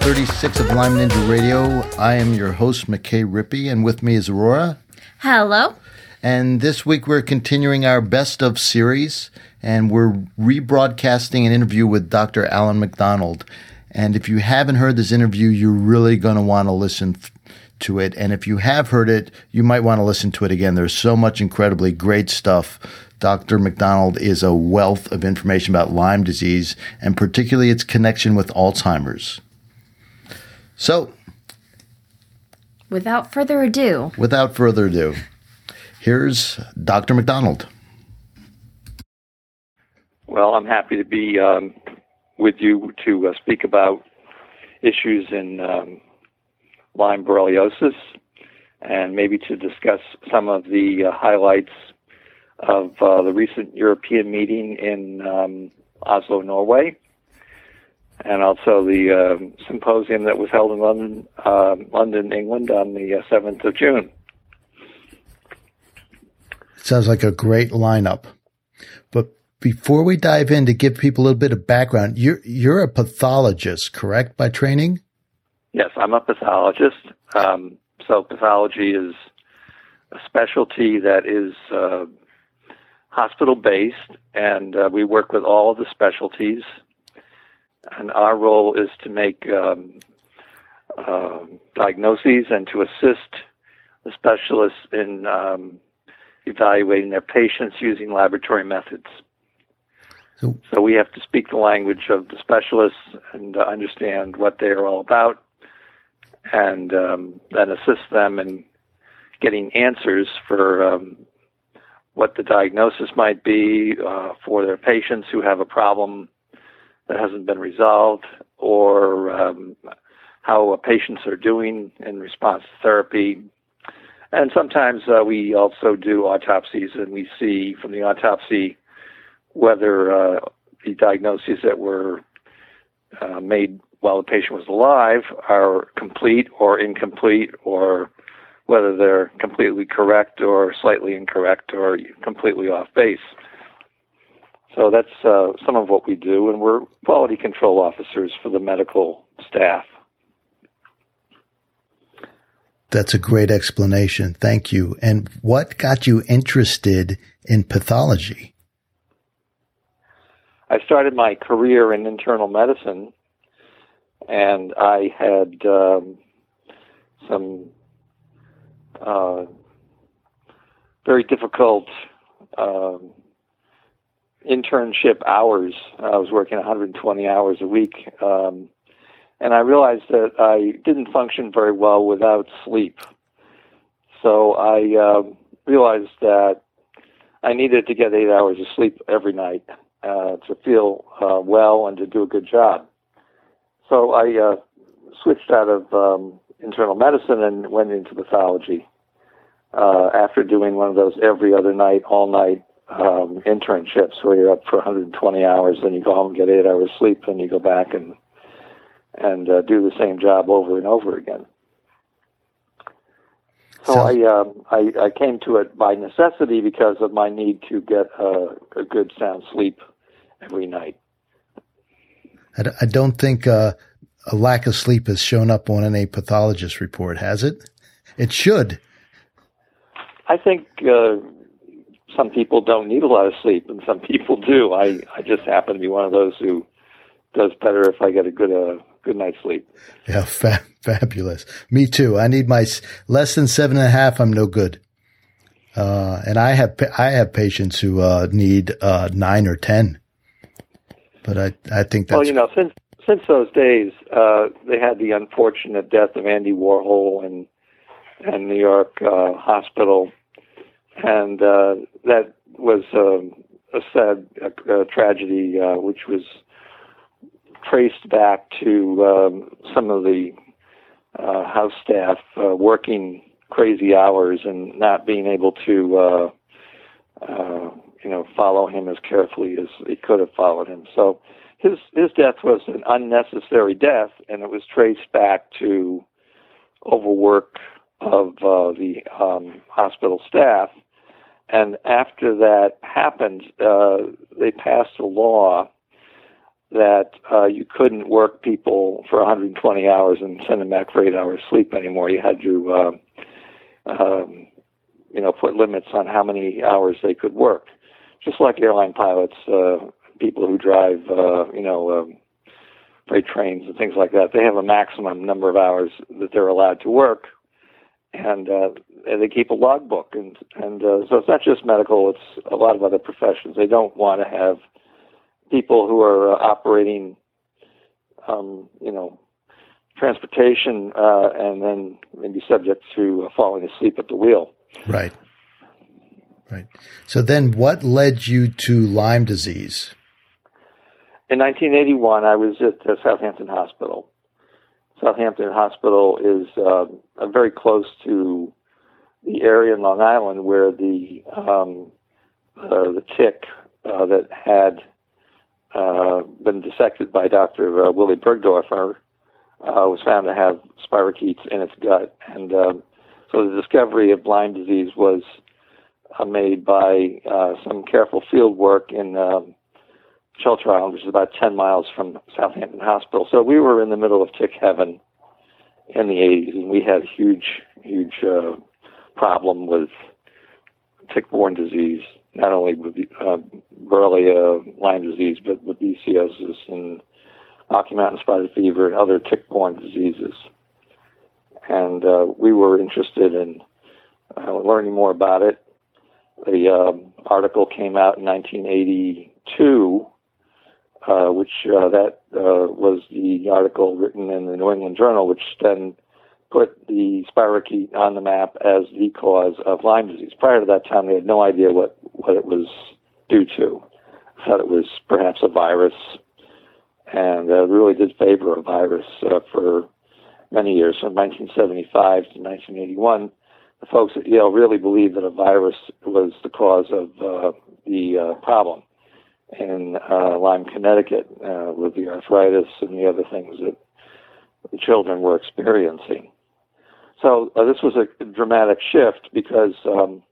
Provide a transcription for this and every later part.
36 of Lyme Ninja Radio. I am your host, McKay Rippey, and with me is Aurora. Hello. And this week we're continuing our best of series, and we're rebroadcasting an interview with Dr. Alan MacDonald. And if you haven't heard this interview, you're really going to want to listen f- to it. And if you have heard it, you might want to listen to it again. There's so much incredibly great stuff Dr. MacDonald is a wealth of information about Lyme disease and particularly its connection with Alzheimer's. So, without further ado, without further ado, here's Dr. MacDonald. Well, I'm happy to be um, with you to uh, speak about issues in um, Lyme borreliosis and maybe to discuss some of the uh, highlights of uh, the recent European meeting in um, Oslo, Norway, and also the uh, symposium that was held in London, uh, London, England, on the 7th uh, of June. Sounds like a great lineup. But before we dive in, to give people a little bit of background, you're you're a pathologist, correct, by training? Yes, I'm a pathologist. Um, so pathology is a specialty that is uh, hospital based, and uh, we work with all of the specialties. And our role is to make um, uh, diagnoses and to assist the specialists in um, evaluating their patients using laboratory methods. So, so, we have to speak the language of the specialists and uh, understand what they are all about, and um, then assist them in getting answers for um, what the diagnosis might be uh, for their patients who have a problem that hasn't been resolved, or um, how patients are doing in response to therapy. And sometimes uh, we also do autopsies, and we see from the autopsy whether uh, the diagnoses that were uh, made while the patient was alive are complete or incomplete or whether they're completely correct or slightly incorrect or completely off base. So that's uh, some of what we do, and we're quality control officers for the medical staff. That's a great explanation. Thank you. And what got you interested in pathology? I started my career in internal medicine, and I had um, some uh, very difficult um, internship hours. I was working 120 hours a week. Um, and I realized that I didn't function very well without sleep. So I uh, realized that I needed to get eight hours of sleep every night uh, to feel uh, well and to do a good job. So I uh, switched out of um, internal medicine and went into pathology uh, after doing one of those every other night, all night um, internships where you're up for 120 hours, then you go home and get eight hours sleep, and you go back and and uh, do the same job over and over again. So, so I, um, I I came to it by necessity because of my need to get a, a good sound sleep every night. I, I don't think uh, a lack of sleep has shown up on any pathologist report, has it? It should. I think uh, some people don't need a lot of sleep, and some people do. I I just happen to be one of those who does better if I get a good uh, good night's sleep. Yeah, fa- fabulous. Me too. I need my less than seven and a half. I'm no good. Uh, and I have I have patients who uh, need uh, nine or ten. But I I think that's well, you know, since since those days, uh, they had the unfortunate death of Andy Warhol and and New York uh, Hospital and uh, that was um, a sad a, a tragedy, uh, which was traced back to um, some of the uh, house staff uh, working crazy hours and not being able to, uh, uh, you know, follow him as carefully as they could have followed him. So his his death was an unnecessary death, and it was traced back to overwork of uh, the um, hospital staff and after that happened, uh, they passed a law that uh, you couldn't work people for 120 hours and send them back for eight hours sleep anymore. You had to, uh, um, you know, put limits on how many hours they could work. Just like airline pilots, uh, people who drive, uh, you know, um, freight trains and things like that, they have a maximum number of hours that they're allowed to work, and uh, they keep a logbook. And and uh, so it's not just medical; it's a lot of other professions. They don't want to have people who are uh, operating, um, you know, transportation uh, and then maybe subject to uh, falling asleep at the wheel. Right. Right. So then what led you to Lyme disease? In 1981, I was at uh, Southampton Hospital. Southampton Hospital is uh, very close to the area in Long Island where the um, uh, the tick uh, that had uh, been dissected by Dr. Uh, Willy Burgdorfer, uh, was found to have spirochetes in its gut. And um, so the discovery of Lyme disease was made by some careful field work in um, Shelter Island, which is about 10 miles from Southampton Hospital. So we were in the middle of tick heaven in the 80s, and we had a huge, huge uh, problem with tick-borne disease not only with uh, Borrelia Lyme disease, but with babesiosis and Rocky Mountain spotted fever and other tick-borne diseases. And uh, we were interested in uh, learning more about it. The um, article came out in 1982, uh, which uh, that uh, was the article written in the New England Journal, which then put the spirochete on the map as the cause of Lyme disease. Prior to that time, they had no idea what, what it was due to. Thought it was perhaps a virus, and uh, really did favor a virus uh, for many years, from 1975 to 1981. The folks at Yale really believed that a virus was the cause of uh, the problem in uh, Lyme, Connecticut, uh, with the arthritis and the other things that the children were experiencing. So uh, this was a dramatic shift because um,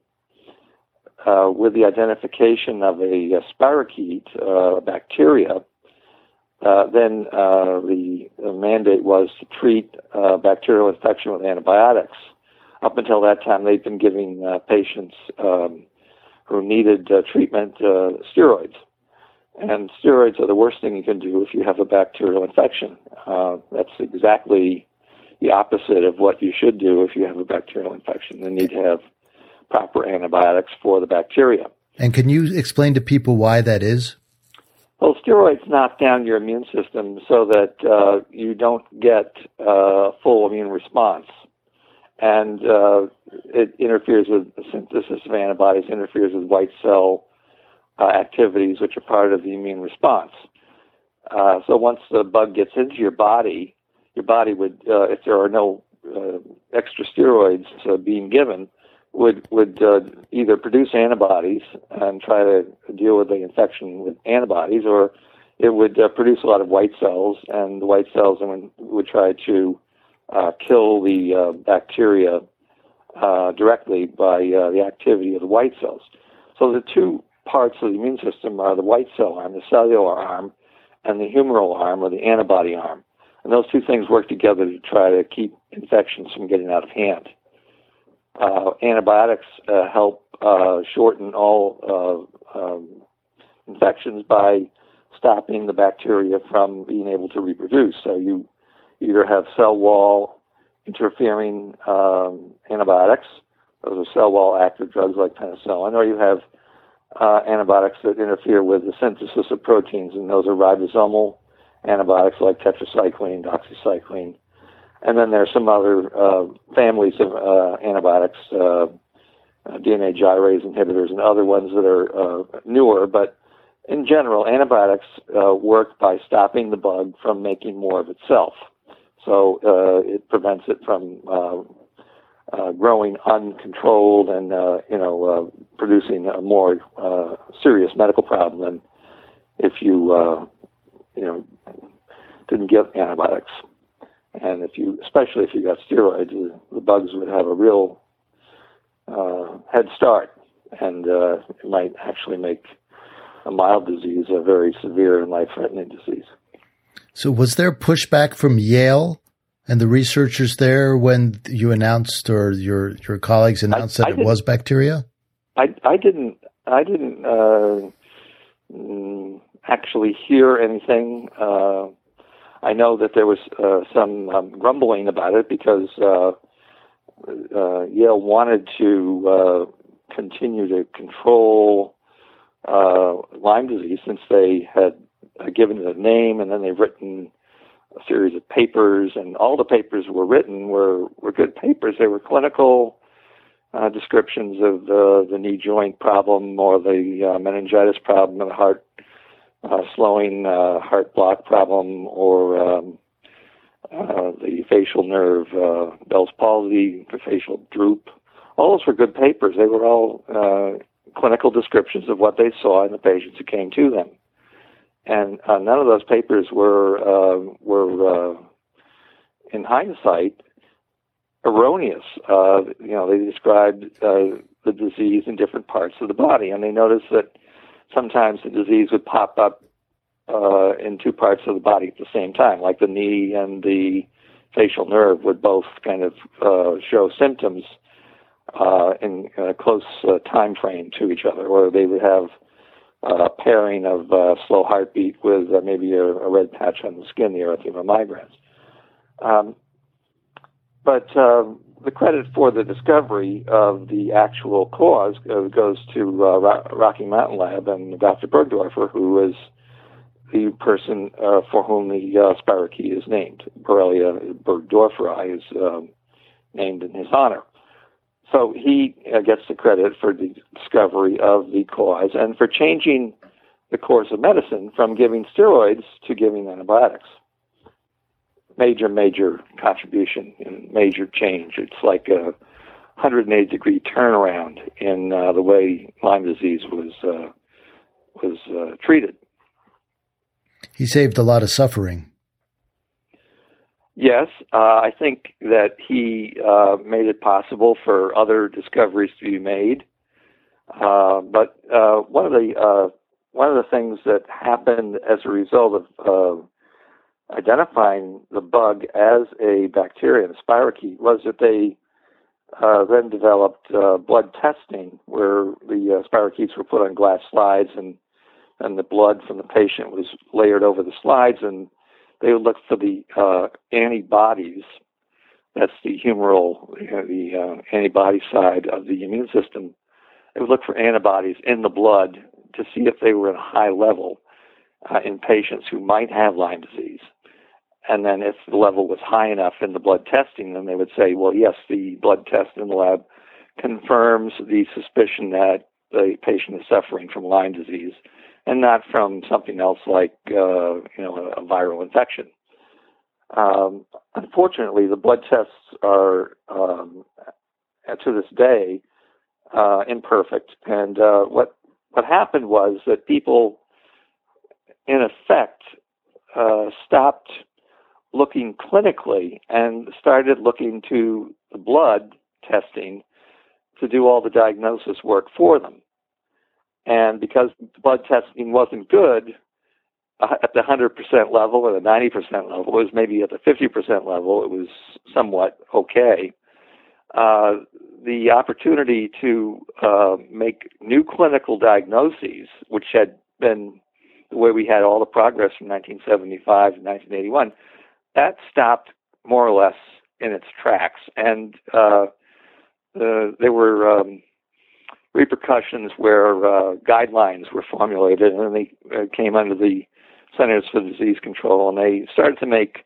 uh, with the identification of a, a spirochete uh, bacteria, uh, then uh, the, the, mandate was to treat uh, bacterial infection with antibiotics. Up until that time, they'd been giving patients um, who needed treatment steroids. And steroids are the worst thing you can do if you have a bacterial infection. that's exactly the opposite of what you should do if you have a bacterial infection. You need to have proper antibiotics for the bacteria. And can you explain to people why that is? Well, steroids knock down your immune system so that uh, you don't get uh, full immune response. And uh, it interferes with the synthesis of antibodies, interferes with white cell uh, activities, which are part of the immune response. Uh, so once the bug gets into your body, your body would, uh, if there are no uh, extra steroids uh, being given, would would uh, either produce antibodies and try to deal with the infection with antibodies, or it would produce a lot of white cells, and the white cells would, would try to kill the bacteria directly by the activity of the white cells. So the two parts of the immune system are the white cell arm, the cellular arm, and the humoral arm, or the antibody arm. And those two things work together to try to keep infections from getting out of hand. Uh, antibiotics uh, help uh, shorten all uh, um, infections by stopping the bacteria from being able to reproduce. So you either have cell wall interfering um, antibiotics, those are cell wall active drugs like penicillin, or you have uh, antibiotics that interfere with the synthesis of proteins, and those are ribosomal antibiotics like tetracycline, doxycycline, and then there's some other uh, families of uh, antibiotics, uh, DNA gyrase inhibitors, and other ones that are uh, newer. But in general, antibiotics uh, work by stopping the bug from making more of itself. So uh, it prevents it from Uh, growing uncontrolled and uh, you know uh, producing a more serious medical problem than if you you know, didn't get antibiotics. And if you, especially if you got steroids, the bugs would have a real uh, head start, and uh, it might actually make a mild disease, a very severe and life-threatening disease. So, was there pushback from Yale and the researchers there when you announced, or your your colleagues announced I, that I it was bacteria? I I didn't I didn't uh, actually hear anything. Uh, I know that there was uh, some um, grumbling about it because uh, uh, Yale wanted to uh, continue to control Lyme disease since they had given it a name and then they've written a series of papers, and all the papers were written were were good papers. They were clinical uh, descriptions of the the knee joint problem or the uh, meningitis problem, and the heart uh, slowing uh, heart block problem, or um, uh, the facial nerve uh, Bell's palsy, the facial droop. All those were good papers. They were all uh, clinical descriptions of what they saw in the patients who came to them and uh, none of those papers were uh, were uh, in hindsight erroneous. Uh, you know, they described uh, the disease in different parts of the body, and they noticed that sometimes the disease would pop up uh, in two parts of the body at the same time, like the knee and the facial nerve would both kind of show symptoms in a close time frame to each other, or they would have uh, pairing of uh, slow heartbeat with uh, maybe a, a, red patch on the skin, the erythema migrans. Um, but uh, the credit for the discovery of the actual cause uh, goes to uh, Rocky Mountain Lab and Dr. Burgdorfer, who is the person for whom the uh, spirochete is named. Borrelia burgdorferi is um, named in his honor. So he uh, gets the credit for the discovery of the cause and for changing the course of medicine from giving steroids to giving antibiotics. Major, major contribution and major change. It's like a 180 degree turnaround in uh, the way Lyme disease was uh, was uh, treated. He saved a lot of suffering. Yes, uh, I think that he uh, made it possible for other discoveries to be made. Uh, but uh, one of the uh, one of the things that happened as a result of identifying the bug as a bacterium, spirochete, was that they uh, then developed blood testing, where the spirochetes were put on glass slides, and and the blood from the patient was layered over the slides, and they would look for the uh, antibodies. That's the humoral, the uh, antibody side of the immune system. They would look for antibodies in the blood to see if they were at a high level uh, in patients who might have Lyme disease. And then if the level was high enough in the blood testing, then they would say, well, yes, the blood test in the lab confirms the suspicion that the patient is suffering from Lyme disease and not from something else like uh, you know a, viral infection. Um, unfortunately, the blood tests are um, to this day uh, imperfect, and uh, what what happened was that people, in effect, uh, stopped looking clinically and started looking to the blood testing to do all the diagnosis work for them. And because blood testing wasn't good uh, at the 100% level or the 90% level, it was maybe at the 50% level, it was somewhat okay. Uh, the opportunity to uh, make new clinical diagnoses, which had been the way we had all the progress from 1975 to 1981, that stopped more or less in its tracks. And uh, uh, there were um, repercussions where uh, guidelines were formulated, and they uh, came under the Centers for Disease Control, and they started to make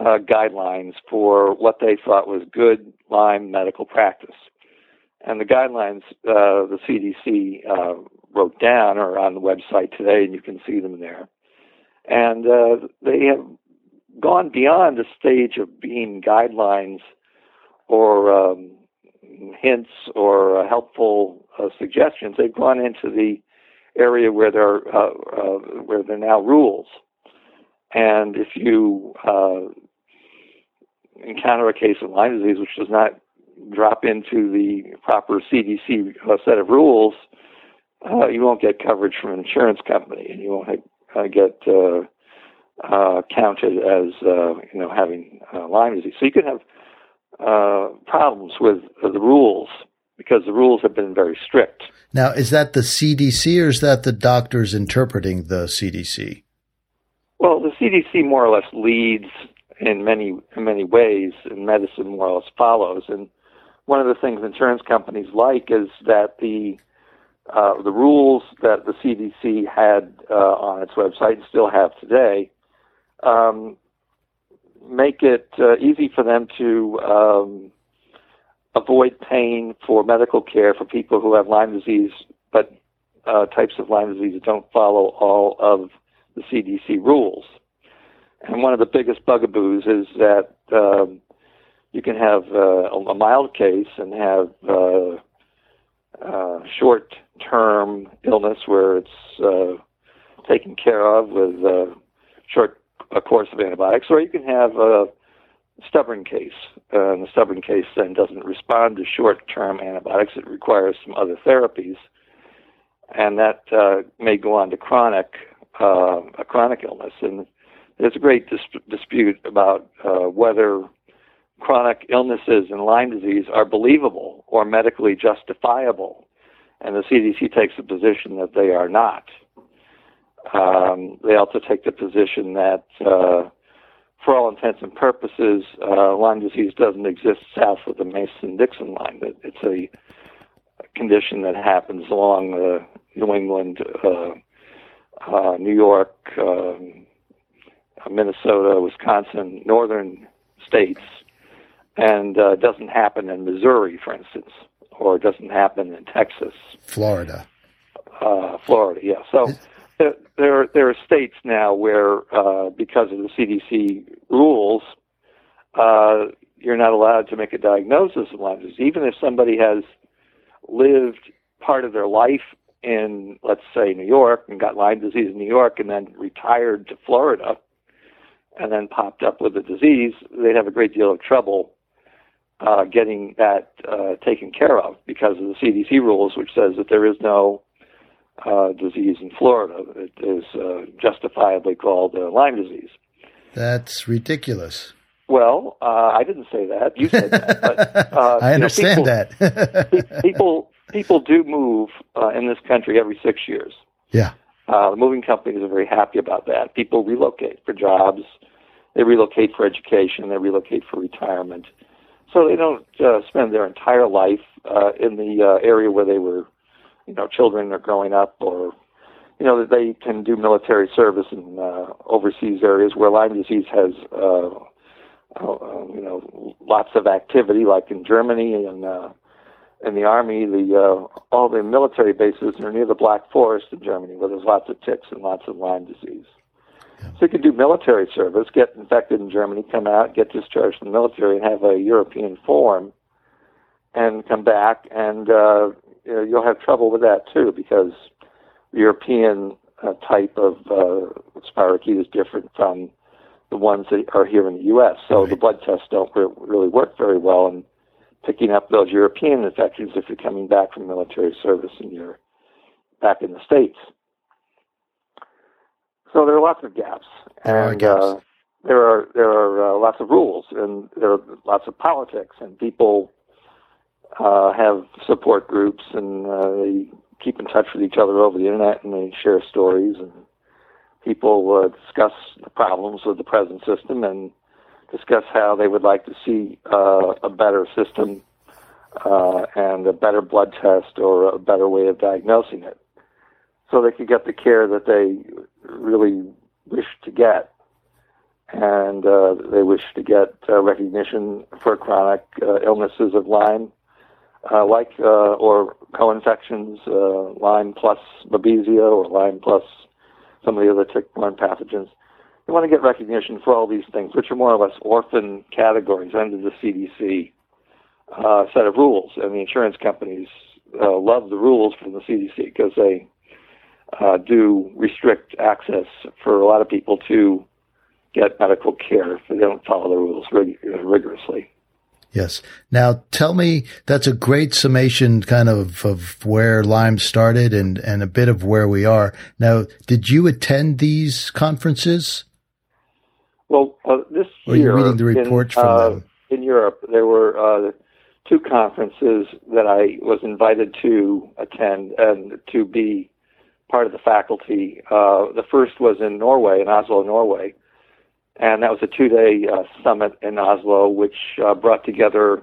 uh, guidelines for what they thought was good Lyme medical practice. And the guidelines uh, the CDC uh, wrote down are on the website today, and you can see them there. And uh, they have gone beyond the stage of being guidelines or um, hints or uh, helpful uh, suggestions. They've gone into the area where there uh, uh, where there are now rules. And if you encounter a case of Lyme disease which does not drop into the proper CDC set of rules, uh, you won't get coverage from an insurance company, and you won't uh, get uh, uh, counted as you know having Lyme disease. So you can have uh, problems with uh, the rules because the rules have been very strict. Now, is that the CDC or is that the doctors interpreting the CDC? Well, the CDC more or less leads in many in many ways, and medicine more or less follows. And one of the things insurance companies like is that the uh, the rules that the CDC had uh, on its website and still have today um, make it uh, easy for them to um, avoid paying for medical care for people who have Lyme disease, but uh, types of Lyme disease that don't follow all of the CDC rules. And one of the biggest bugaboos is that um, you can have uh, a mild case and have uh, uh, short term illness where it's uh, taken care of with a short a course of antibiotics, or you can have a stubborn case. Uh, and the stubborn case then doesn't respond to short term antibiotics, it requires some other therapies. And that uh, may go on to chronic, uh, a chronic illness. And there's a great dis- dispute about uh, whether chronic illnesses and Lyme disease are believable or medically justifiable. And the CDC takes the position that they are not. Um, they also take the position that, uh, for all intents and purposes, uh, Lyme disease doesn't exist south of the Mason-Dixon line. That it's a condition that happens along the New England, uh, uh New York, um, Minnesota, Wisconsin, northern states, and uh, doesn't happen in Missouri, for instance, or doesn't happen in Texas, Florida, uh, Florida. Yeah, so. There, there, there are states now where, uh, because of the CDC rules, uh, you're not allowed to make a diagnosis of Lyme disease, even if somebody has lived part of their life in, let's say, New York and got Lyme disease in New York and then retired to Florida and then popped up with the disease, they'd have a great deal of trouble uh, getting that uh, taken care of because of the CDC rules, which says that there is no uh, disease in Florida. It is uh, justifiably called uh, Lyme disease. That's ridiculous. Well, uh, I didn't say that. You said that. But, uh, I understand know, people, that. people people do move uh, in this country every six years. Yeah. Uh, the moving companies are very happy about that. People relocate for jobs, they relocate for education, they relocate for retirement. So they don't uh, spend their entire life uh, in the uh, area where they were, you know, children are growing up, or you know, that they can do military service in uh, overseas areas where Lyme disease has, uh, uh, you know, lots of activity, like in Germany and uh, in the army, the uh, all the military bases are near the Black Forest in Germany, where there's lots of ticks and lots of Lyme disease. Yeah. So you can do military service, get infected in Germany, come out, get discharged from the military, and have a European form, and come back, and uh, know, you'll have trouble with that too because the European uh, type of uh, spirochete is different from the ones that are here in the U.S. So right. the blood tests don't re- really work very well, in picking up those European infections if you're coming back from military service and you're back in the States. So there are lots of gaps. There and, are gaps. Uh, there are there are uh, lots of rules and there are lots of politics and people uh, have support groups and uh, they keep in touch with each other over the internet and they share stories and people uh, discuss the problems with the present system and discuss how they would like to see uh, a better system uh, and a better blood test or a better way of diagnosing it so they could get the care that they really wish to get. And uh, they wish to get uh, recognition for chronic uh, illnesses of Lyme, uh, like or co-infections, Lyme plus Babesia or Lyme plus some of the other tick-borne pathogens we want to get recognition for all these things, which are more or less orphan categories under the CDC uh, set of rules. And the insurance companies uh, love the rules from the CDC because they uh, do restrict access for a lot of people to get medical care if they don't follow the rules rig- rigorously. Yes. Now tell me, that's a great summation kind of of where Lyme started and, and a bit of where we are. Now, did you attend these conferences? Well, uh, this or year, are you reading the reports in, from uh, them? in Europe, there were uh, two conferences that I was invited to attend and to be part of the faculty. Uh, the first was in Norway, in Oslo, Norway, and that was a two-day uh, summit in Oslo, which uh, brought together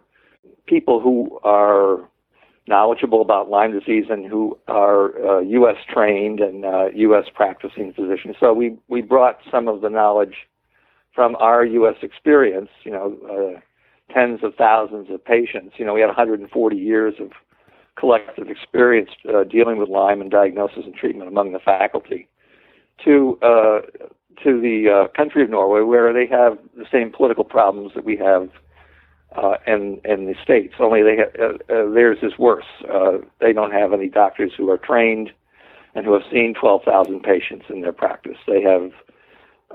people who are knowledgeable about Lyme disease and who are uh, U.S. trained and uh, U.S. practicing physicians. So we we brought some of the knowledge from our U.S. experience. You know, uh, tens of thousands of patients. You know, we had 140 years of collective experience uh, dealing with Lyme and diagnosis and treatment among the faculty. To uh, to the uh, country of Norway, where they have the same political problems that we have uh, in in the states. Only they have, uh, uh, theirs is worse. Uh, they don't have any doctors who are trained and who have seen 12,000 patients in their practice. They have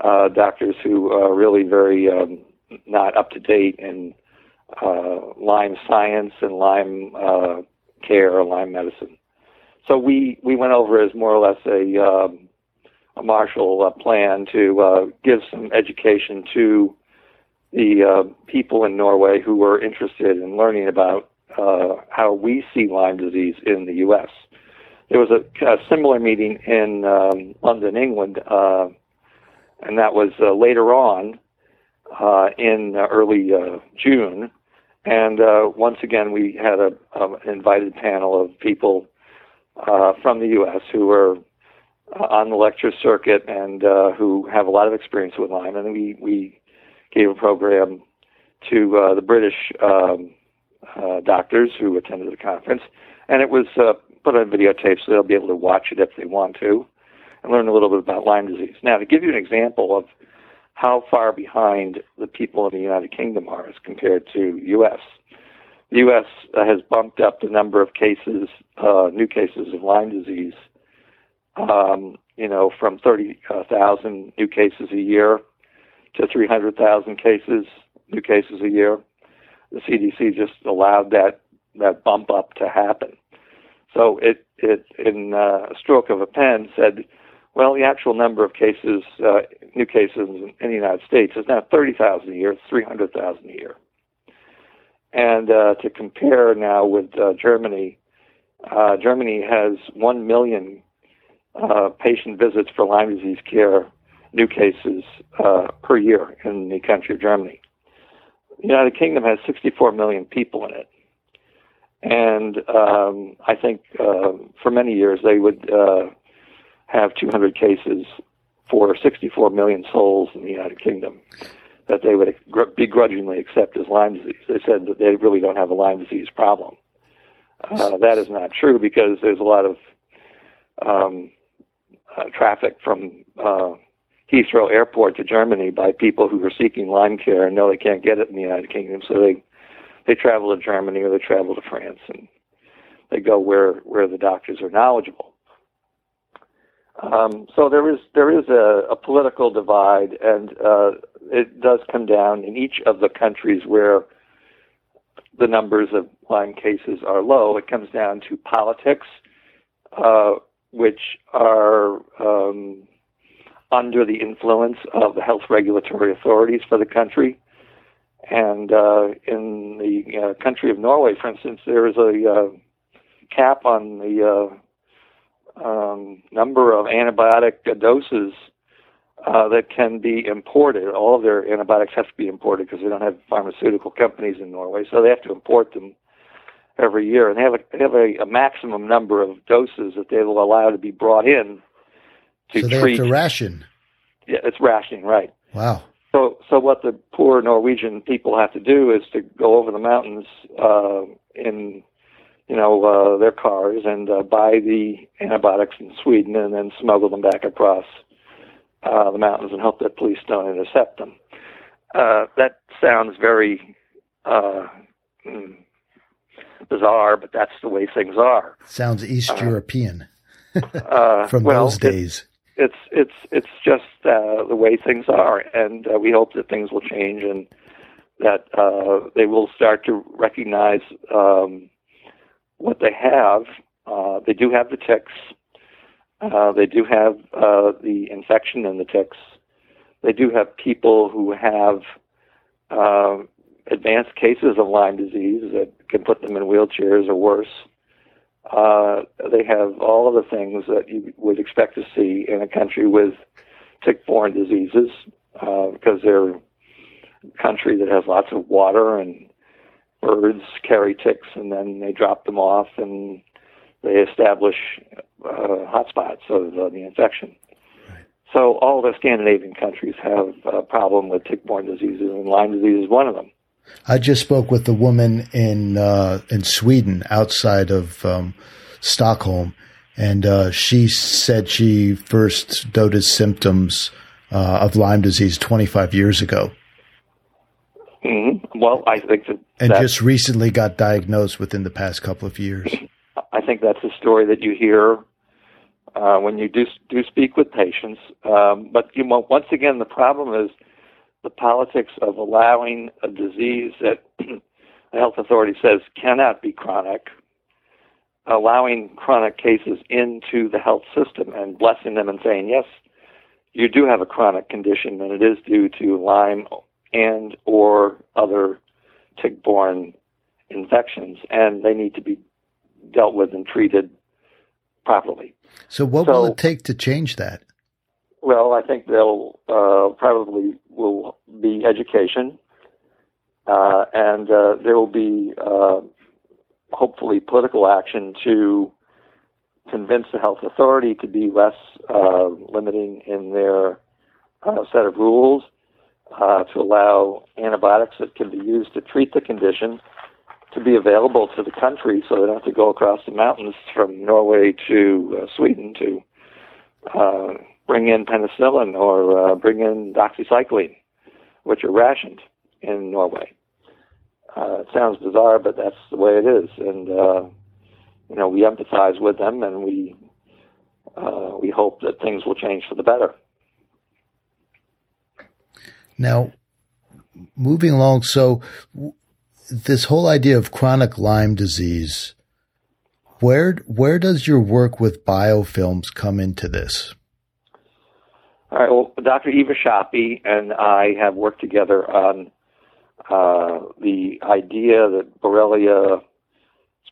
uh, doctors who are really very um, not up to date in uh, Lyme science and Lyme uh, care or Lyme medicine. So we we went over as more or less a um, a Marshall uh, plan to uh, give some education to the uh, people in Norway who were interested in learning about uh, how we see Lyme disease in the U.S. There was a, a similar meeting in um, London, England, uh, and that was uh, later on in early June. And once again, we had a, um, an invited panel of people from the U.S. who were on the lecture circuit and uh, who have a lot of experience with Lyme. And we, we gave a program to uh, the British um, uh, doctors who attended the conference. And it was uh, put on videotape so they'll be able to watch it if they want to and learn a little bit about Lyme disease. Now, to give you an example of how far behind the people in the United Kingdom are as compared to U.S., the U.S. Has bumped up the number of cases, uh, new cases of Lyme disease um, you know, from 30,000 new cases a year to 300,000 cases, new cases a year. The CDC just allowed that that bump up to happen. So it it in uh, a stroke of a pen said, well, the actual number of cases, uh, new cases in, the United States is now 30,000 a year, 300,000 a year. And uh, to compare now with uh, Germany, uh, Germany has 1 million uh, patient visits for Lyme disease care, new cases uh, per year in the country of Germany. The United Kingdom has 64 million people in it. And um, I think uh, for many years they would uh, have 200 cases for 64 million souls in the United Kingdom that they would begrudgingly accept as Lyme disease. They said that they really don't have a Lyme disease problem. Uh, that is not true because there's a lot of um, uh, traffic from uh, Heathrow Airport to Germany by people who are seeking Lyme care and know they can't get it in the United Kingdom, so they they travel to Germany or they travel to France and they go where where the doctors are knowledgeable. Um, so there is there is a, a political divide, and uh, it does come down in each of the countries where the numbers of Lyme cases are low. It comes down to politics, uh, which are um, under the influence of the health regulatory authorities for the country. And uh, in the uh, country of Norway, for instance, there is a uh, cap on the uh, um, number of antibiotic doses uh, that can be imported. All of their antibiotics have to be imported because they don't have pharmaceutical companies in Norway, so they have to import them every year, and they have a they have a, a maximum number of doses that they will allow to be brought in to so they treat. have to ration. Yeah, it's rationing, right? Wow. So, so what the poor Norwegian people have to do is to go over the mountains uh, in, you know, uh, their cars and uh, buy the antibiotics in Sweden and then smuggle them back across uh, the mountains and hope that police don't intercept them. Uh, that sounds very uh, mm, bizarre, but that's the way things are. Sounds East Uh, European Uh, from well, those it- days. it's it's it's just uh, the way things are, and uh, we hope that things will change and that uh, they will start to recognize um, what they have. Uh, they do have the ticks. Uh, they do have uh, the infection and the ticks. They do have people who have uh, advanced cases of Lyme disease that can put them in wheelchairs or worse. Uh, they have all of the things that you would expect to see in a country with tick-borne diseases uh, because they're a country that has lots of water and birds carry ticks and then they drop them off and they establish uh, hotspots of uh, the infection. So all the Scandinavian countries have a problem with tick-borne diseases, and Lyme disease is one of them. I just spoke with a woman in uh, in Sweden, outside of um, Stockholm, and uh, she said she first noticed symptoms uh, of Lyme disease 25 years ago. Mm-hmm. Well, I think that, and just recently got diagnosed within the past couple of years. I think that's a story that you hear uh, when you do do speak with patients. Um, but you know, once again, the problem is the politics of allowing a disease that the health authority says cannot be chronic, allowing chronic cases into the health system and blessing them and saying, yes, you do have a chronic condition and it is due to Lyme and or other tick-borne infections and they need to be dealt with and treated properly. So what so, will it take to change that? Well, I think they'll uh, probably will be education, uh, and uh, there will be uh, hopefully political action to convince the health authority to be less uh, limiting in their uh, set of rules, to allow antibiotics that can be used to treat the condition to be available to the country so they don't have to go across the mountains from Norway to Sweden to bring in penicillin or uh, bring in doxycycline, which are rationed in Norway. Uh, it sounds bizarre, but that's the way it is. And, uh, you know, we empathize with them and we, uh, we hope that things will change for the better. Now, moving along, so this whole idea of chronic Lyme disease, where where does your work with biofilms come into this? All right. Well, Dr. Eva Sapi and I have worked together on uh, the idea that Borrelia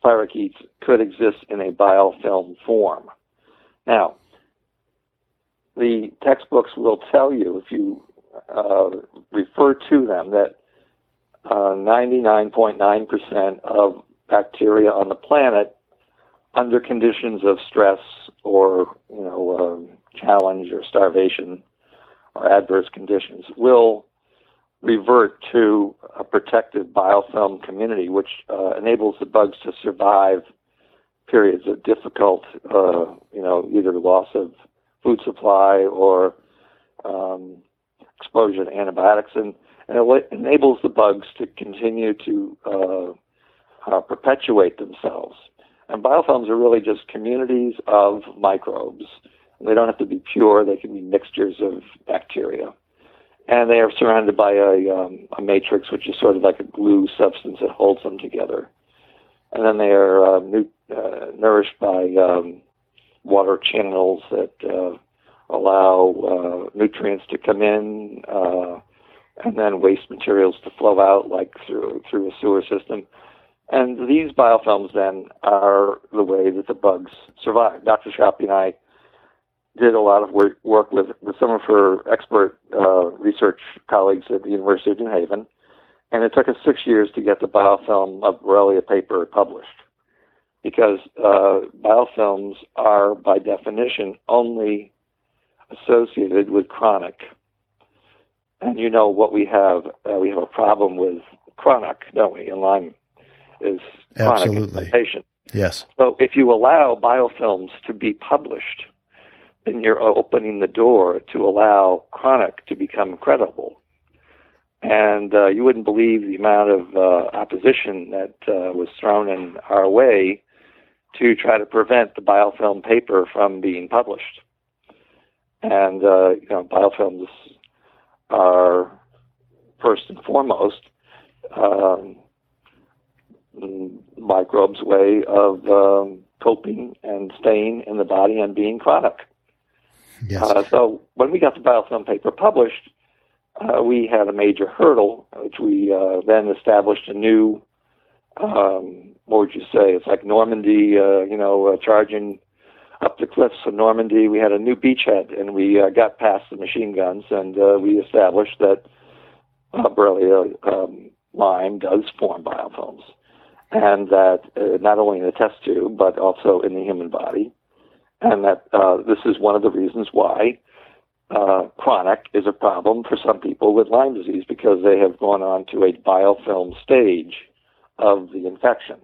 spirochetes could exist in a biofilm form. Now, the textbooks will tell you if you uh, refer to them that 99.9% uh, of bacteria on the planet under conditions of stress or you know um, challenge or starvation or adverse conditions will revert to a protective biofilm community, which uh, enables the bugs to survive periods of difficult, uh, you know, either loss of food supply or um, exposure to antibiotics. And and it enables the bugs to continue to uh, uh, perpetuate themselves. And biofilms are really just communities of microbes. They don't have to be pure; they can be mixtures of bacteria, and they are surrounded by a, um, a matrix, which is sort of like a glue substance that holds them together. And then they are uh, nu- uh, nourished by um, water channels that uh, allow uh, nutrients to come in and then waste materials to flow out like through through a sewer system. And these biofilms then are the way that the bugs survive. Dr. Sapi and I did a lot of work, work with, with some of her expert uh, research colleagues at the University of New Haven, and it took us six years to get the biofilm of Borrelia paper published because uh, biofilms are, by definition, only associated with chronic and you know what we have. Uh, we have a problem with chronic, don't we? And Lyme is chronic Absolutely. patient. Yes. So if you allow biofilms to be published, then you're opening the door to allow chronic to become credible. And uh, you wouldn't believe the amount of uh, opposition that uh, was thrown in our way to try to prevent the biofilm paper from being published. And uh, you know, biofilms are first and foremost um, microbes' way of um, coping and staying in the body and being chronic. Yes. Uh, so when we got the biofilm paper published, uh, we had a major hurdle, which we uh, then established a new, um, what would you say? It's like Normandy, uh, you know, uh, charging up the cliffs of Normandy. We had a new beachhead, and we uh, got past the machine guns, and we established that Borrelia um, Lyme does form biofilms, and that not only in the test tube but also in the human body, and that uh, this is one of the reasons why uh, chronic is a problem for some people with Lyme disease because they have gone on to a biofilm stage of the infection.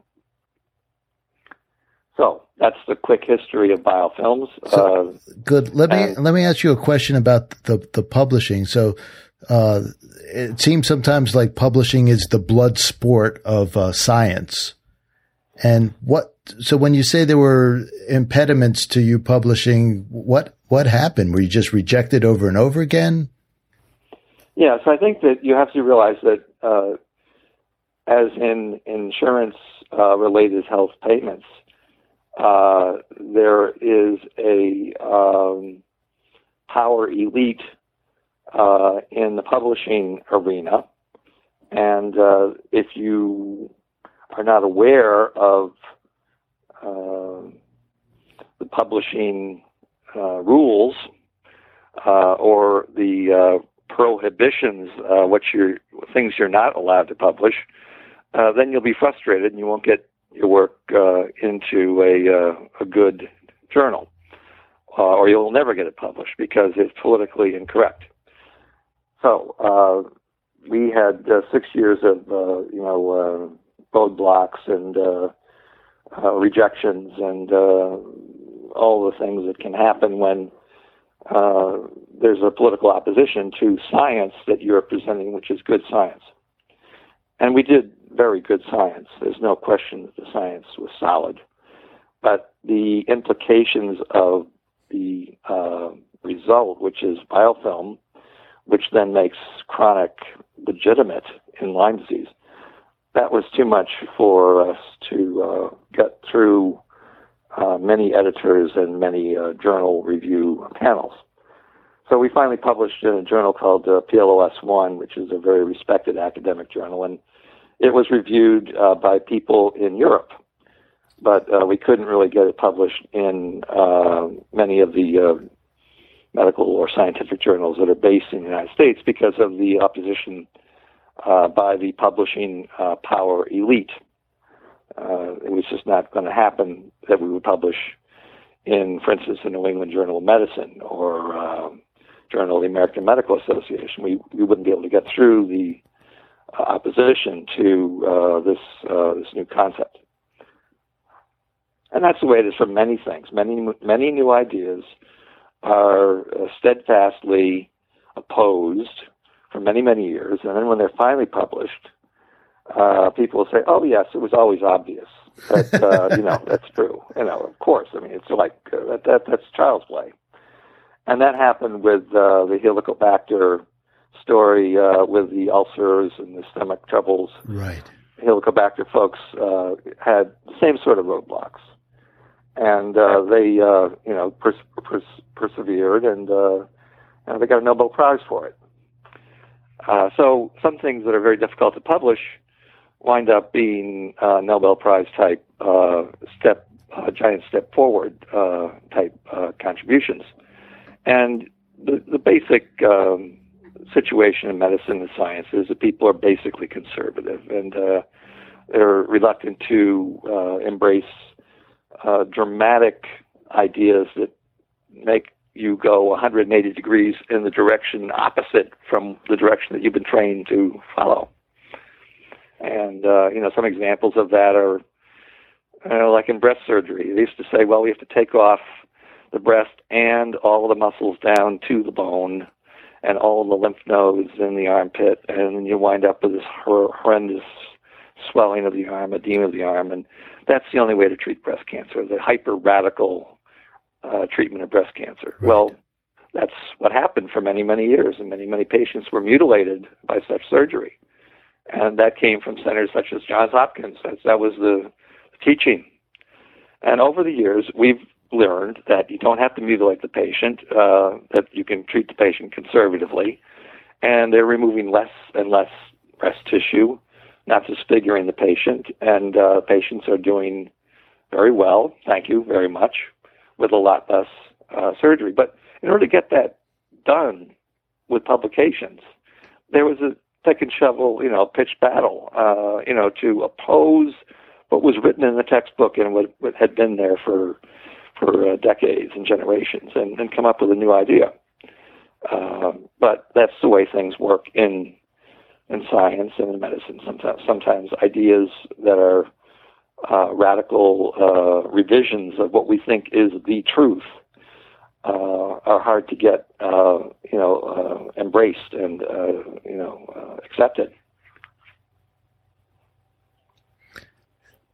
So that's the quick history of biofilms. So, uh, good. Let me let me ask you a question about the the publishing. So, uh, it seems sometimes like publishing is the blood sport of uh, science. And what? So when you say there were impediments to you publishing, what what happened? Were you just rejected over and over again? Yeah, so I think that you have to realize that, uh, as in insurance uh, related health payments, uh, there is a um, power elite uh, in the publishing arena. And uh, if you are not aware of uh, the publishing uh, rules uh, or the uh, prohibitions, uh, what you're, things you're not allowed to publish, uh, then you'll be frustrated and you won't get your work uh, into a, uh, a good journal, uh, or you'll never get it published because it's politically incorrect. So uh, we had six years of uh, you know roadblocks and uh, uh, rejections and uh, all the things that can happen when uh, there's a political opposition to science that you're presenting, which is good science. And we did very good science. There's no question that the science was solid. But the implications of the uh, result, which is biofilm, which then makes chronic legitimate in Lyme disease, that was too much for us to uh, get through uh, many editors and many uh, journal review panels. So we finally published in a journal called uh, PLOS One, which is a very respected academic journal, and it was reviewed uh, by people in Europe, but uh, we couldn't really get it published in many of the medical or scientific journals that are based in the United States because of the opposition uh, by the publishing uh, power elite. Uh, it was just not going to happen that we would publish in, for instance, the New England Journal of Medicine or um, Journal of the American Medical Association. We we wouldn't be able to get through the uh, opposition to uh, this this new concept. And that's the way it is for many things. Many many new ideas are steadfastly opposed for many many years, and then when they're finally published, uh, people will say, "Oh yes, it was always obvious." That uh, you know that's true. You know, of course. I mean, it's like uh, that, that that's child's play, and that happened with uh, the Helicobacter story uh, with the ulcers and the stomach troubles. Right. Helicobacter folks uh, had the same sort of roadblocks, and uh, they uh, you know pers- pers- persevered, and uh, and they got a Nobel Prize for it. Uh, so some things that are very difficult to publish wind up being uh, Nobel Prize type uh, step, uh, giant step forward uh, type contributions. And the, the basic um, situation in medicine and science is that people are basically conservative and they're reluctant to embrace dramatic ideas that make you go 180 degrees in the direction opposite from the direction that you've been trained to follow. And uh, you know, some examples of that are, uh, like in breast surgery. They used to say, well, we have to take off the breast and all the muscles down to the bone, and all the lymph nodes in the armpit, and you wind up with this hor- horrendous swelling of the arm, edema of the arm, and that's the only way to treat breast cancer. The hyper radical uh, treatment of breast cancer. Right. Well, that's what happened for many, many years, and many, many patients were mutilated by such surgery. And that came from centers such as Johns Hopkins. That, that was the teaching. And over the years, we've learned that you don't have to mutilate the patient, uh, that you can treat the patient conservatively, and they're removing less and less breast tissue, not disfiguring the patient, and uh, patients are doing very well, thank you very much, with a lot less uh, surgery. But in order to get that done with publications, there was a pick and shovel, you know, pitched battle, uh, you know, to oppose what was written in the textbook and what, what had been there for for uh, decades and generations, and, and come up with a new idea. Uh, but that's the way things work in in science and in medicine. Sometimes, sometimes ideas that are uh, radical uh, revisions of what we think is the truth uh, are hard to get, uh, you know, uh, embraced and uh, you know accepted.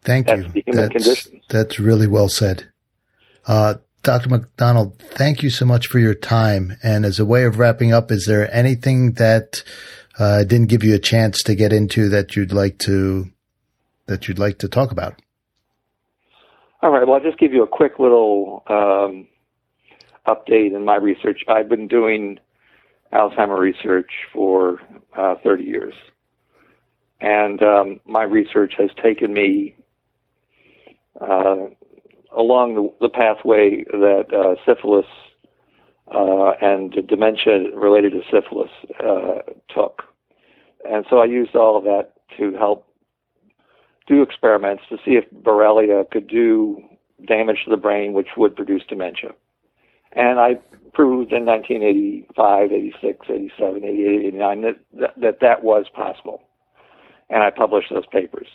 Thank that's you. That's, condition. that's really well said. Dr. MacDonald, thank you so much for your time. And as a way of wrapping up, is there anything that uh, didn't give you a chance to get into that you'd like to that you'd like to talk about? All right. Well, I'll just give you a quick little um, update in my research. I've been doing Alzheimer research for uh, 30 years, and um, my research has taken me uh, along the, the, pathway that uh, syphilis uh, and dementia related to syphilis uh, took. And so I used all of that to help do experiments to see if Borrelia could do damage to the brain, which would produce dementia. And I proved in 1985, 86, 87, 88, 89 that that, that, was possible. And I published those papers.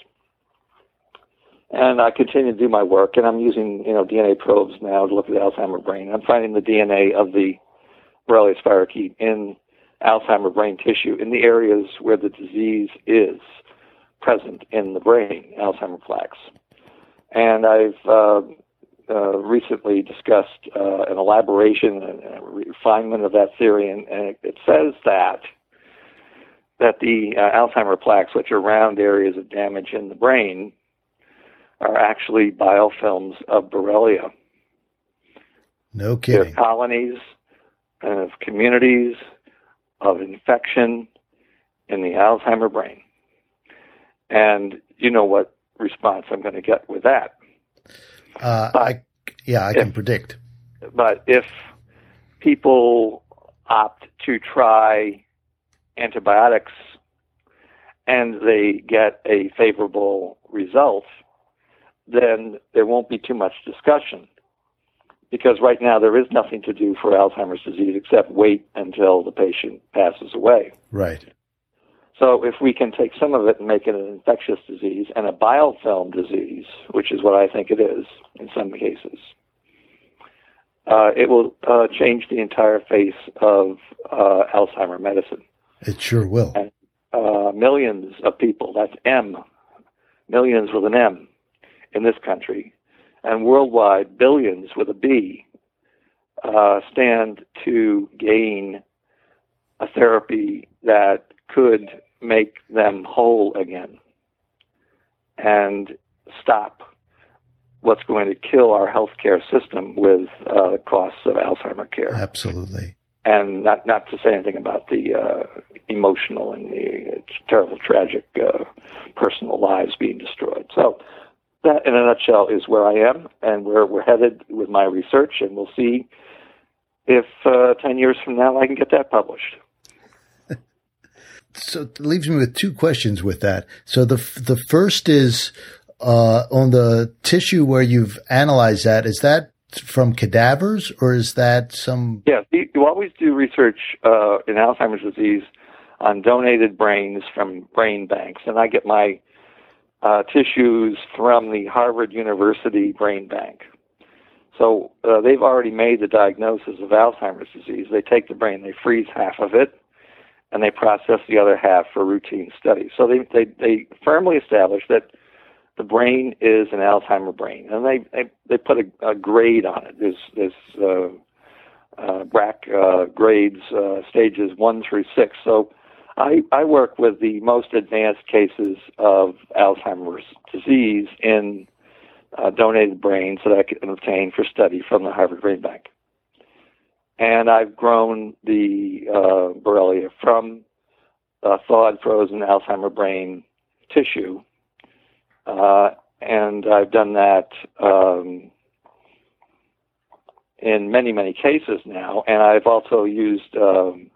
And I continue to do my work, and I'm using you know DNA probes now to look at the Alzheimer brain. I'm finding the DNA of the Borrelia spirochete in Alzheimer brain tissue in the areas where the disease is present in the brain, Alzheimer plaques. And I've uh, uh, recently discussed uh, an elaboration and a refinement of that theory, and, and it, it, says that that the uh, Alzheimer plaques, which are round areas of damage in the brain, are actually biofilms of Borrelia. No kidding. They're colonies of communities of infection in the Alzheimer brain. And you know what response I'm going to get with that. Uh, but I, yeah, I if, can predict. But if people opt to try antibiotics and they get a favorable result, then there won't be too much discussion. Because right now there is nothing to do for Alzheimer's disease except wait until the patient passes away. Right. So if we can take some of it and make it an infectious disease and a biofilm disease, which is what I think it is in some cases, uh, it will uh, change the entire face of uh, Alzheimer medicine. It sure will. And, uh, millions of people, that's M, millions with an M in this country, and worldwide, billions with a B, uh, stand to gain a therapy that could make them whole again and stop what's going to kill our healthcare system with uh, the costs of Alzheimer care. Absolutely. And not not to say anything about the uh, emotional and the terrible, tragic uh, personal lives being destroyed. So that, in a nutshell, is where I am and where we're headed with my research, and we'll see if uh, ten years from now I can get that published so it leaves me with two questions with that. So the the first is uh, on the tissue where you've analyzed that. Is that from cadavers or is that some? Yeah, you always do research uh, in Alzheimer's disease on donated brains from brain banks, and I get my uh, tissues from the Harvard University Brain Bank. So uh, they've already made the diagnosis of Alzheimer's disease. They take the brain, they freeze half of it, and they process the other half for routine studies. So they, they, they firmly establish that the brain is an Alzheimer brain, and they they, they put a, a grade on it. There's there's uh, uh, Braak uh, grades uh, stages one through six. So I, I work with the most advanced cases of Alzheimer's disease in uh, donated brains that I can obtain for study from the Harvard Brain Bank. And I've grown the uh, Borrelia from uh, thawed, frozen Alzheimer brain tissue. Uh, and I've done that um, in many, many cases now. And I've also used um,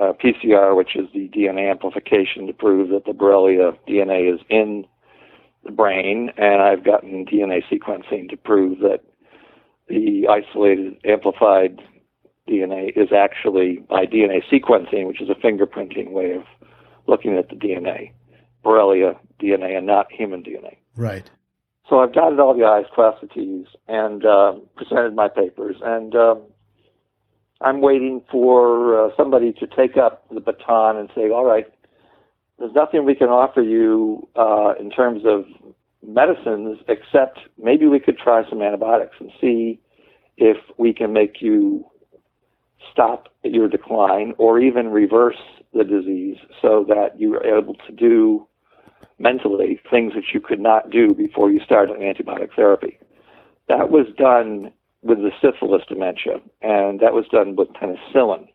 uh, PCR, which is the DNA amplification, to prove that the Borrelia DNA is in the brain. And I've gotten DNA sequencing to prove that the isolated amplified DNA is actually by DNA sequencing, which is a fingerprinting way of looking at the DNA, Borrelia DNA, and not human DNA. Right. So I've dotted all the I's, crossed the T's, and uh, presented my papers. And um, I'm waiting for uh, somebody to take up the baton and say, all right, there's nothing we can offer you uh, in terms of medicines except maybe we could try some antibiotics and see if we can make you stop your decline or even reverse the disease so that you are able to do mentally things that you could not do before you started antibiotic therapy. That was done with the syphilis dementia, and that was done with penicillin.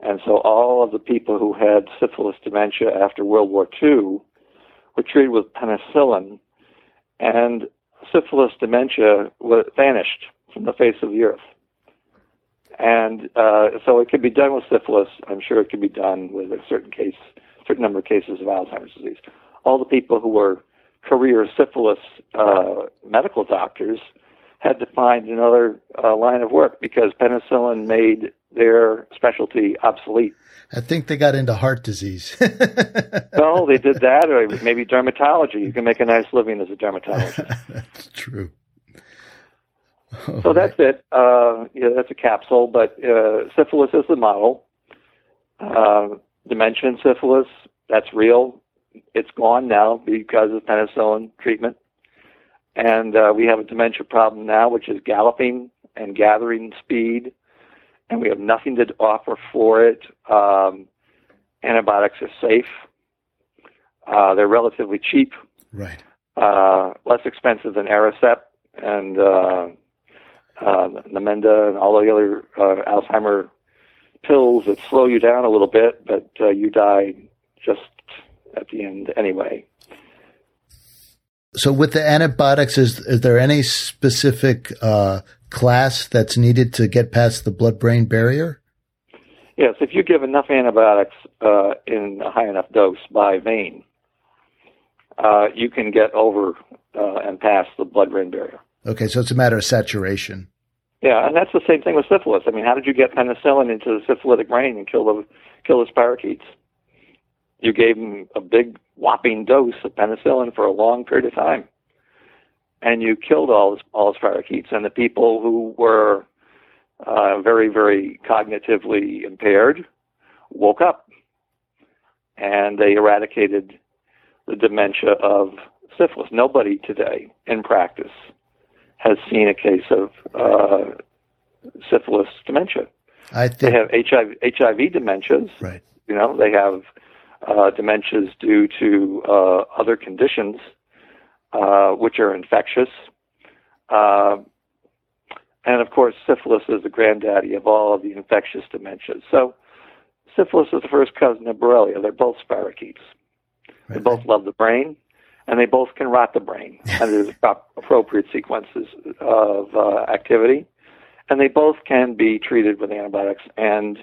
And so all of the people who had syphilis dementia after World War II were treated with penicillin, and syphilis dementia vanished from the face of the earth. And uh, so it could be done with syphilis. I'm sure it could be done with a certain case, certain number of cases of Alzheimer's disease. All the people who were career syphilis uh, medical doctors had to find another uh, line of work because penicillin made their specialty obsolete. I think they got into heart disease. well, they did that, or maybe dermatology. You can make a nice living as a dermatologist. that's true. so that's it. Uh, yeah, that's a capsule, but uh, syphilis is the model. Uh, dementia and syphilis, that's real. It's gone now because of penicillin treatment. And uh, we have a dementia problem now, which is galloping and gathering speed, and we have nothing to offer for it. Um, antibiotics are safe. Uh, they're relatively cheap. Right. Uh, less expensive than Aricept and uh, uh, Namenda and all the other uh, Alzheimer pills that slow you down a little bit, but uh, you die just at the end anyway. So, with the antibiotics, is is there any specific uh, class that's needed to get past the blood-brain barrier? Yes, if you give enough antibiotics uh, in a high enough dose by vein, uh, you can get over uh, and past the blood-brain barrier. Okay, so it's a matter of saturation. Yeah, and that's the same thing with syphilis. I mean, how did you get penicillin into the syphilitic brain and kill the kill the spirochetes? You gave them a big whopping dose of penicillin for a long period of time, and you killed all all spirochetes. And the people who were uh, very very cognitively impaired woke up, and they eradicated the dementia of syphilis. Nobody today in practice has seen a case of uh, syphilis dementia. I think they have HIV, HIV dementias. Right. You know, they have uh, dementias due to uh, other conditions, uh, which are infectious. Uh, and of course, syphilis is the granddaddy of all of the infectious dementias. So, syphilis is the first cousin of Borrelia. They're both spirochetes. Right. They both love the brain and they both can rot the brain under appropriate sequences of uh, activity. And they both can be treated with antibiotics, and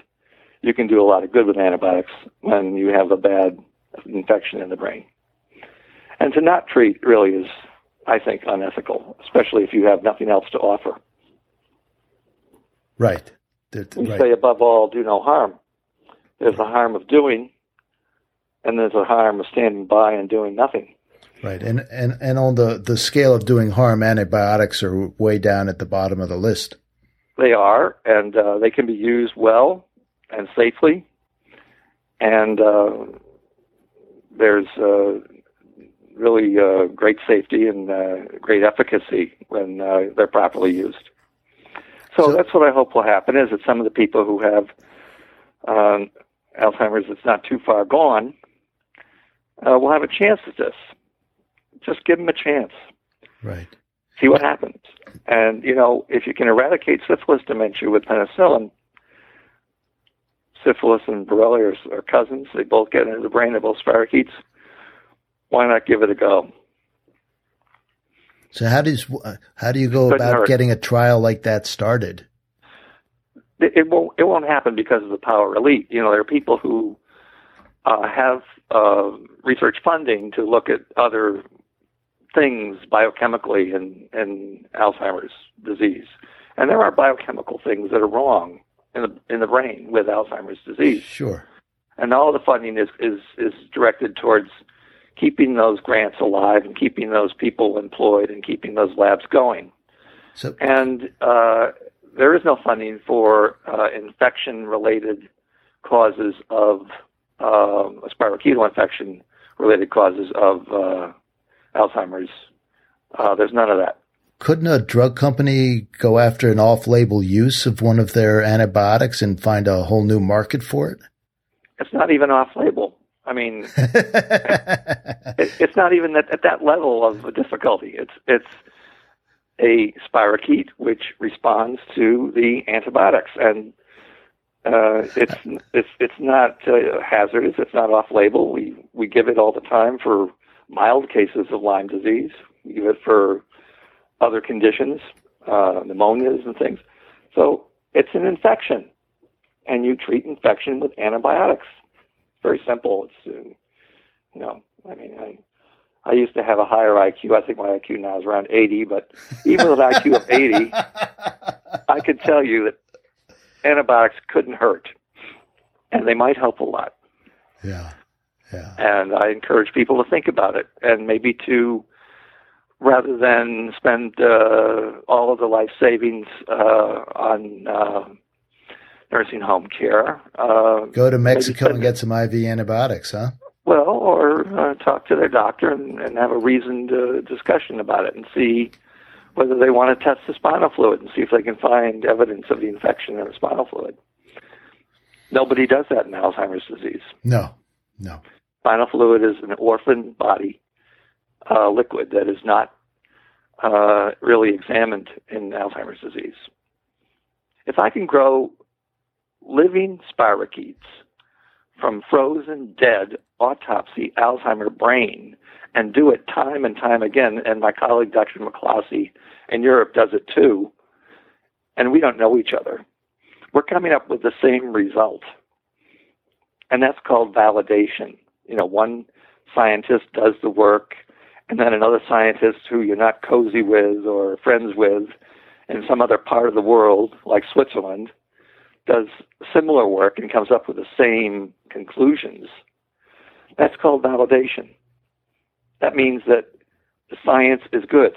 you can do a lot of good with antibiotics when you have a bad infection in the brain. And to not treat really is, I think, unethical, especially if you have nothing else to offer. Right. we right. say, above all, do no harm. There's the harm of doing, and there's the harm of standing by and doing nothing. Right, and and and on the the scale of doing harm, antibiotics are way down at the bottom of the list. They are, and uh, they can be used well and safely, and uh, there's uh, really uh, great safety and uh, great efficacy when uh, they're properly used. So, so, that's what I hope will happen: is that some of the people who have um, Alzheimer's that's not too far gone uh, will have a chance at this. Just give them a chance. Right. See what happens. And, you know, if you can eradicate syphilis dementia with penicillin, syphilis and Borrelia are, are cousins. They both get into the brain. They're both spirochetes. Why not give it a go? So how does how do you go Couldn't about hurt. getting a trial like that started? it, it won't it won't happen because of the power elite. You know, there are people who uh, have uh, research funding to look at other things biochemically in, in Alzheimer's disease, and there are biochemical things that are wrong in the in the brain with Alzheimer's disease, Sure. and all the funding is is is directed towards keeping those grants alive and keeping those people employed and keeping those labs going So and uh, there is no funding for uh, infection-related causes of um, spirochetal infection-related causes of uh, Alzheimer's. Uh, there's none of that. couldn't a drug company go after an off-label use of one of their antibiotics and find a whole new market for it? It's not even off-label. I mean, it, it's not even at, at that level of difficulty. It's it's a spirochete which responds to the antibiotics, and uh, it's it's it's not uh, hazardous. It's not off-label. We we give it all the time for mild cases of Lyme disease. We give it for other conditions, uh, pneumonias and things. So it's an infection, and you treat infection with antibiotics. Very simple. It's uh, you know, I mean, I I used to have a higher IQ. I think my IQ now is around 80, but even with an IQ of 80, I could tell you that antibiotics couldn't hurt, and they might help a lot. Yeah. Yeah. And I encourage people to think about it and maybe to, rather than spend uh, all of the life savings uh, on uh, nursing home care, uh, Go to Mexico and get some IV antibiotics, huh? well, or uh, talk to their doctor and, and have a reasoned uh, discussion about it and see whether they want to test the spinal fluid and see if they can find evidence of the infection in the spinal fluid. Nobody does that in Alzheimer's disease. No. No. Spinal fluid is an orphan body uh, liquid that is not uh, really examined in Alzheimer's disease. If I can grow living spirochetes from frozen, dead, autopsy Alzheimer brain and do it time and time again, and my colleague Dr. Miklossy in Europe does it too, and we don't know each other, we're coming up with the same result. And that's called validation. You know, one scientist does the work, and then another scientist who you're not cozy with or friends with in some other part of the world, like Switzerland, does similar work and comes up with the same conclusions. That's called validation. That means that the science is good.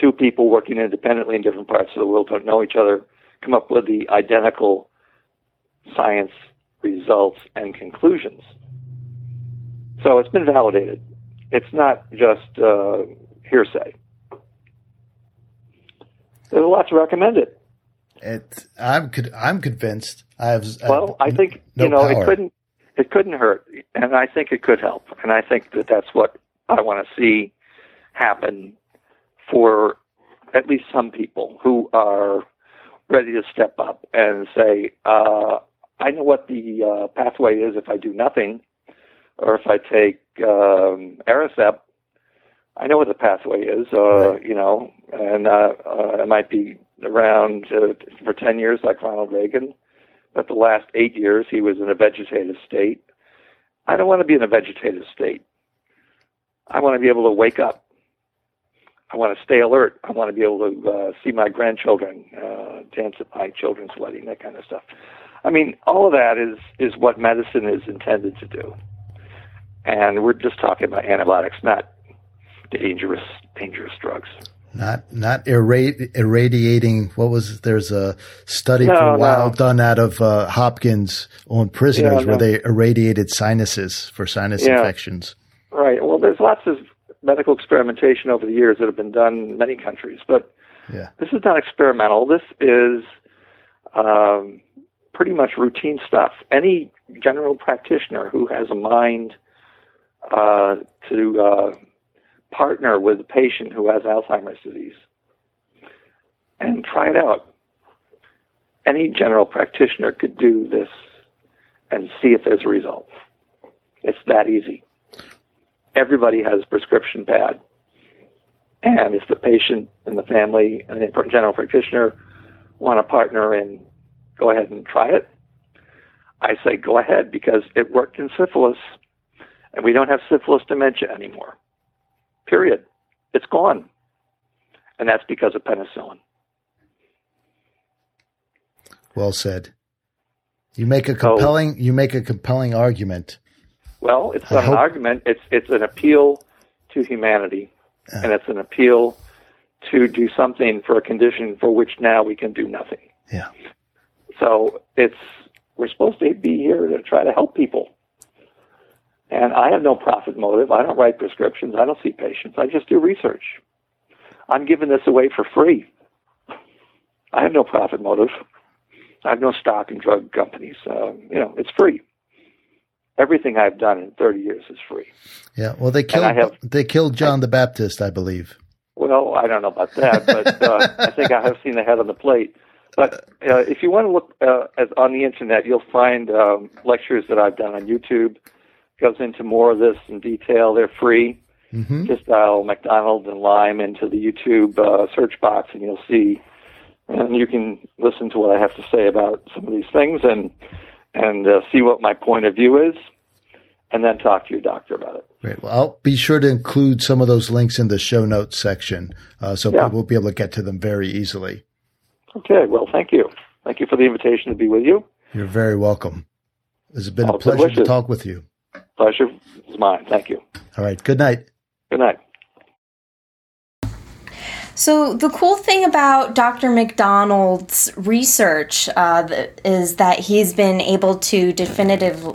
Two people working independently in different parts of the world don't know each other, come up with the identical science results and conclusions. So it's been validated. It's not just uh, hearsay. There's a lot to recommend it. It, I'm I'm convinced. I have. Well, I have think no you know power. it couldn't it couldn't hurt, and I think it could help, and I think that that's what I want to see happen for at least some people who are ready to step up and say, uh, "I know what the uh, pathway is if I do nothing, or if I take um, Aricept. I know what the pathway is, uh, Right. you know, and uh, uh, it might be around uh, for ten years, like Ronald Reagan." but the last eight years he was in a vegetative state. I don't want to be in a vegetative state. I want to be able to wake up. I want to stay alert. I want to be able to uh, see my grandchildren, uh, dance at my children's wedding, that kind of stuff. I mean, all of that is is what medicine is intended to do. And we're just talking about antibiotics, not dangerous dangerous drugs. Not not irra- irradiating. What was there's a study No, for a while no. done out of uh, Hopkins on prisoners Yeah, where no. they irradiated sinuses for sinus Yeah. infections. Right. Well, there's lots of medical experimentation over the years that have been done in many countries, but Yeah. this is not experimental. This is um, pretty much routine stuff. Any general practitioner who has a mind uh, to uh, partner with a patient who has Alzheimer's disease and try it out. Any general practitioner could do this and see if there's a result. It's that easy. Everybody has a prescription pad. And if the patient and the family and the general practitioner want to partner and go ahead and try it, I say go ahead because it worked in syphilis and we don't have syphilis dementia anymore. Period. It's gone. And that's because of penicillin. Well said. You make a compelling you make a compelling argument. Well, it's not an argument. It's it's an appeal to humanity, uh, and it's an appeal to do something for a condition for which now we can do nothing. Yeah. So it's we're supposed to be here to try to help people. And I have no profit motive. I don't write prescriptions. I don't see patients. I just do research. I'm giving this away for free. I have no profit motive. I have no stock in drug companies. Uh, you know, it's free. Everything I've done in 30 years is free. Yeah. Well, they killed have, they killed John I, the Baptist, I believe. Well, I don't know about that, but uh, I think I have seen the head on the plate. But uh, if you want to look uh, as, on the internet, you'll find um, lectures that I've done on YouTube. Goes into more of this in detail. They're free. Mm-hmm. Just dial MacDonald and Lyme into the YouTube uh, search box, and you'll see and you can listen to what I have to say about some of these things and and uh, see what my point of view is, and then talk to your doctor about it. Great. Well, I'll be sure to include some of those links in the show notes section, uh, so yeah. people will be able to get to them very easily. Okay. Well, thank you. Thank you for the invitation to be with you. You're very welcome. It's been a pleasure delicious. to talk with you. Pleasure is mine. Thank you. All right. Good night. Good night. So, the cool thing about Dr. MacDonald's research uh, is that he's been able to definitive,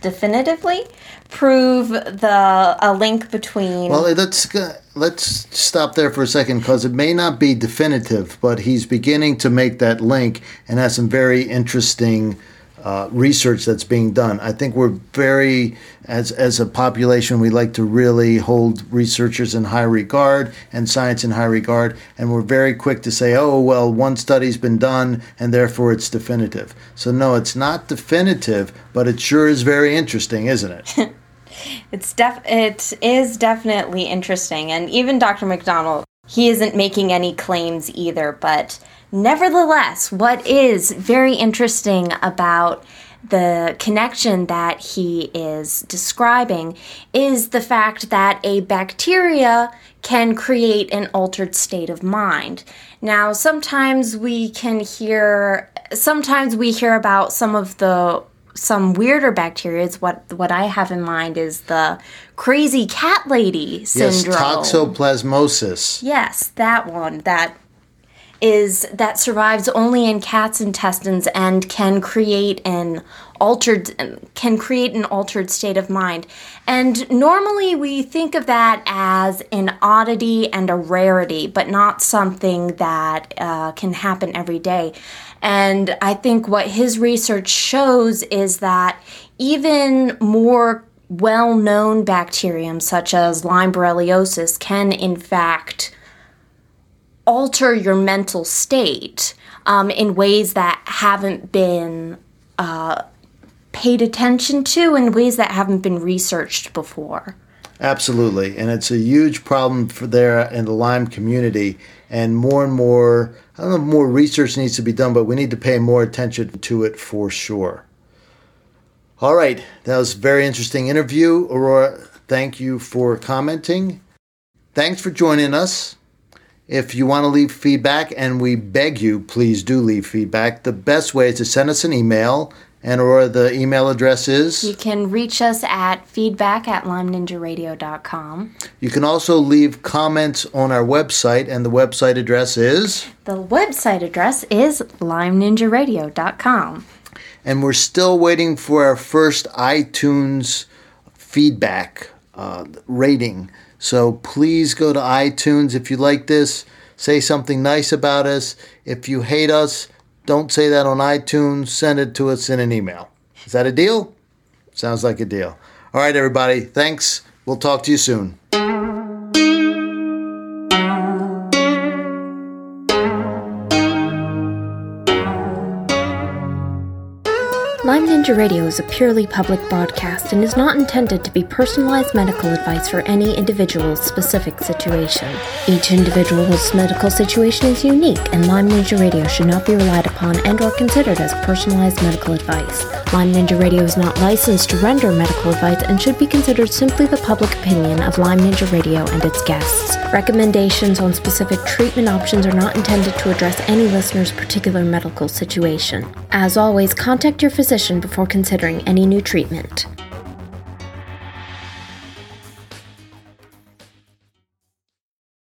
definitively prove the a link between. Well, let's let's stop there for a second because it may not be definitive, but he's beginning to make that link and has some very interesting uh, research that's being done. I think we're very, as, as a population, we like to really hold researchers in high regard and science in high regard, and we're very quick to say, oh, well, one study's been done and therefore it's definitive. So, no, it's not definitive, but it sure is very interesting, isn't it? it's def- it is definitely interesting, and even Dr. MacDonald, he isn't making any claims either, but Nevertheless, what is very interesting about the connection that he is describing is the fact that a bacteria can create an altered state of mind. Now, sometimes we can hear sometimes we hear about some of the some weirder bacteria. What what I have in mind is the crazy cat lady syndrome. Yes, toxoplasmosis. Yes, that one. That is that survives only in cats' intestines and can create an altered can create an altered state of mind. And normally we think of that as an oddity and a rarity, but not something that uh, can happen every day. And I think what his research shows is that even more well known bacterium, such as Lyme borreliosis, can in fact alter your mental state um, in ways that haven't been uh, paid attention to, in ways that haven't been researched before. Absolutely, and it's a huge problem for there in the Lyme community, and more and more. I don't know more research needs to be done, but we need to pay more attention to it for sure. All right, that was a very interesting interview. Aurora, thank you for commenting. Thanks for joining us. If you want to leave feedback, and we beg you, please do leave feedback, the best way is to send us an email. And or the email address is? You can reach us at feedback at lymeninjaradio.com. You can also leave comments on our website, and the website address is? The website address is lymeninjaradio.com. And we're still waiting for our first iTunes feedback uh, rating. So please go to iTunes if you like this. Say something nice about us. If you hate us, don't say that on iTunes. Send it to us in an email. Is that a deal? Sounds like a deal. All right, everybody. Thanks. We'll talk to you soon. Lyme Radio is a purely public broadcast and is not intended to be personalized medical advice for any individual's specific situation. Each individual's medical situation is unique, and Lyme Ninja Radio should not be relied upon and or considered as personalized medical advice. Lyme Ninja Radio is not licensed to render medical advice and should be considered simply the public opinion of Lyme Ninja Radio and its guests. Recommendations on specific treatment options are not intended to address any listener's particular medical situation. As always, contact your physician before considering any new treatment.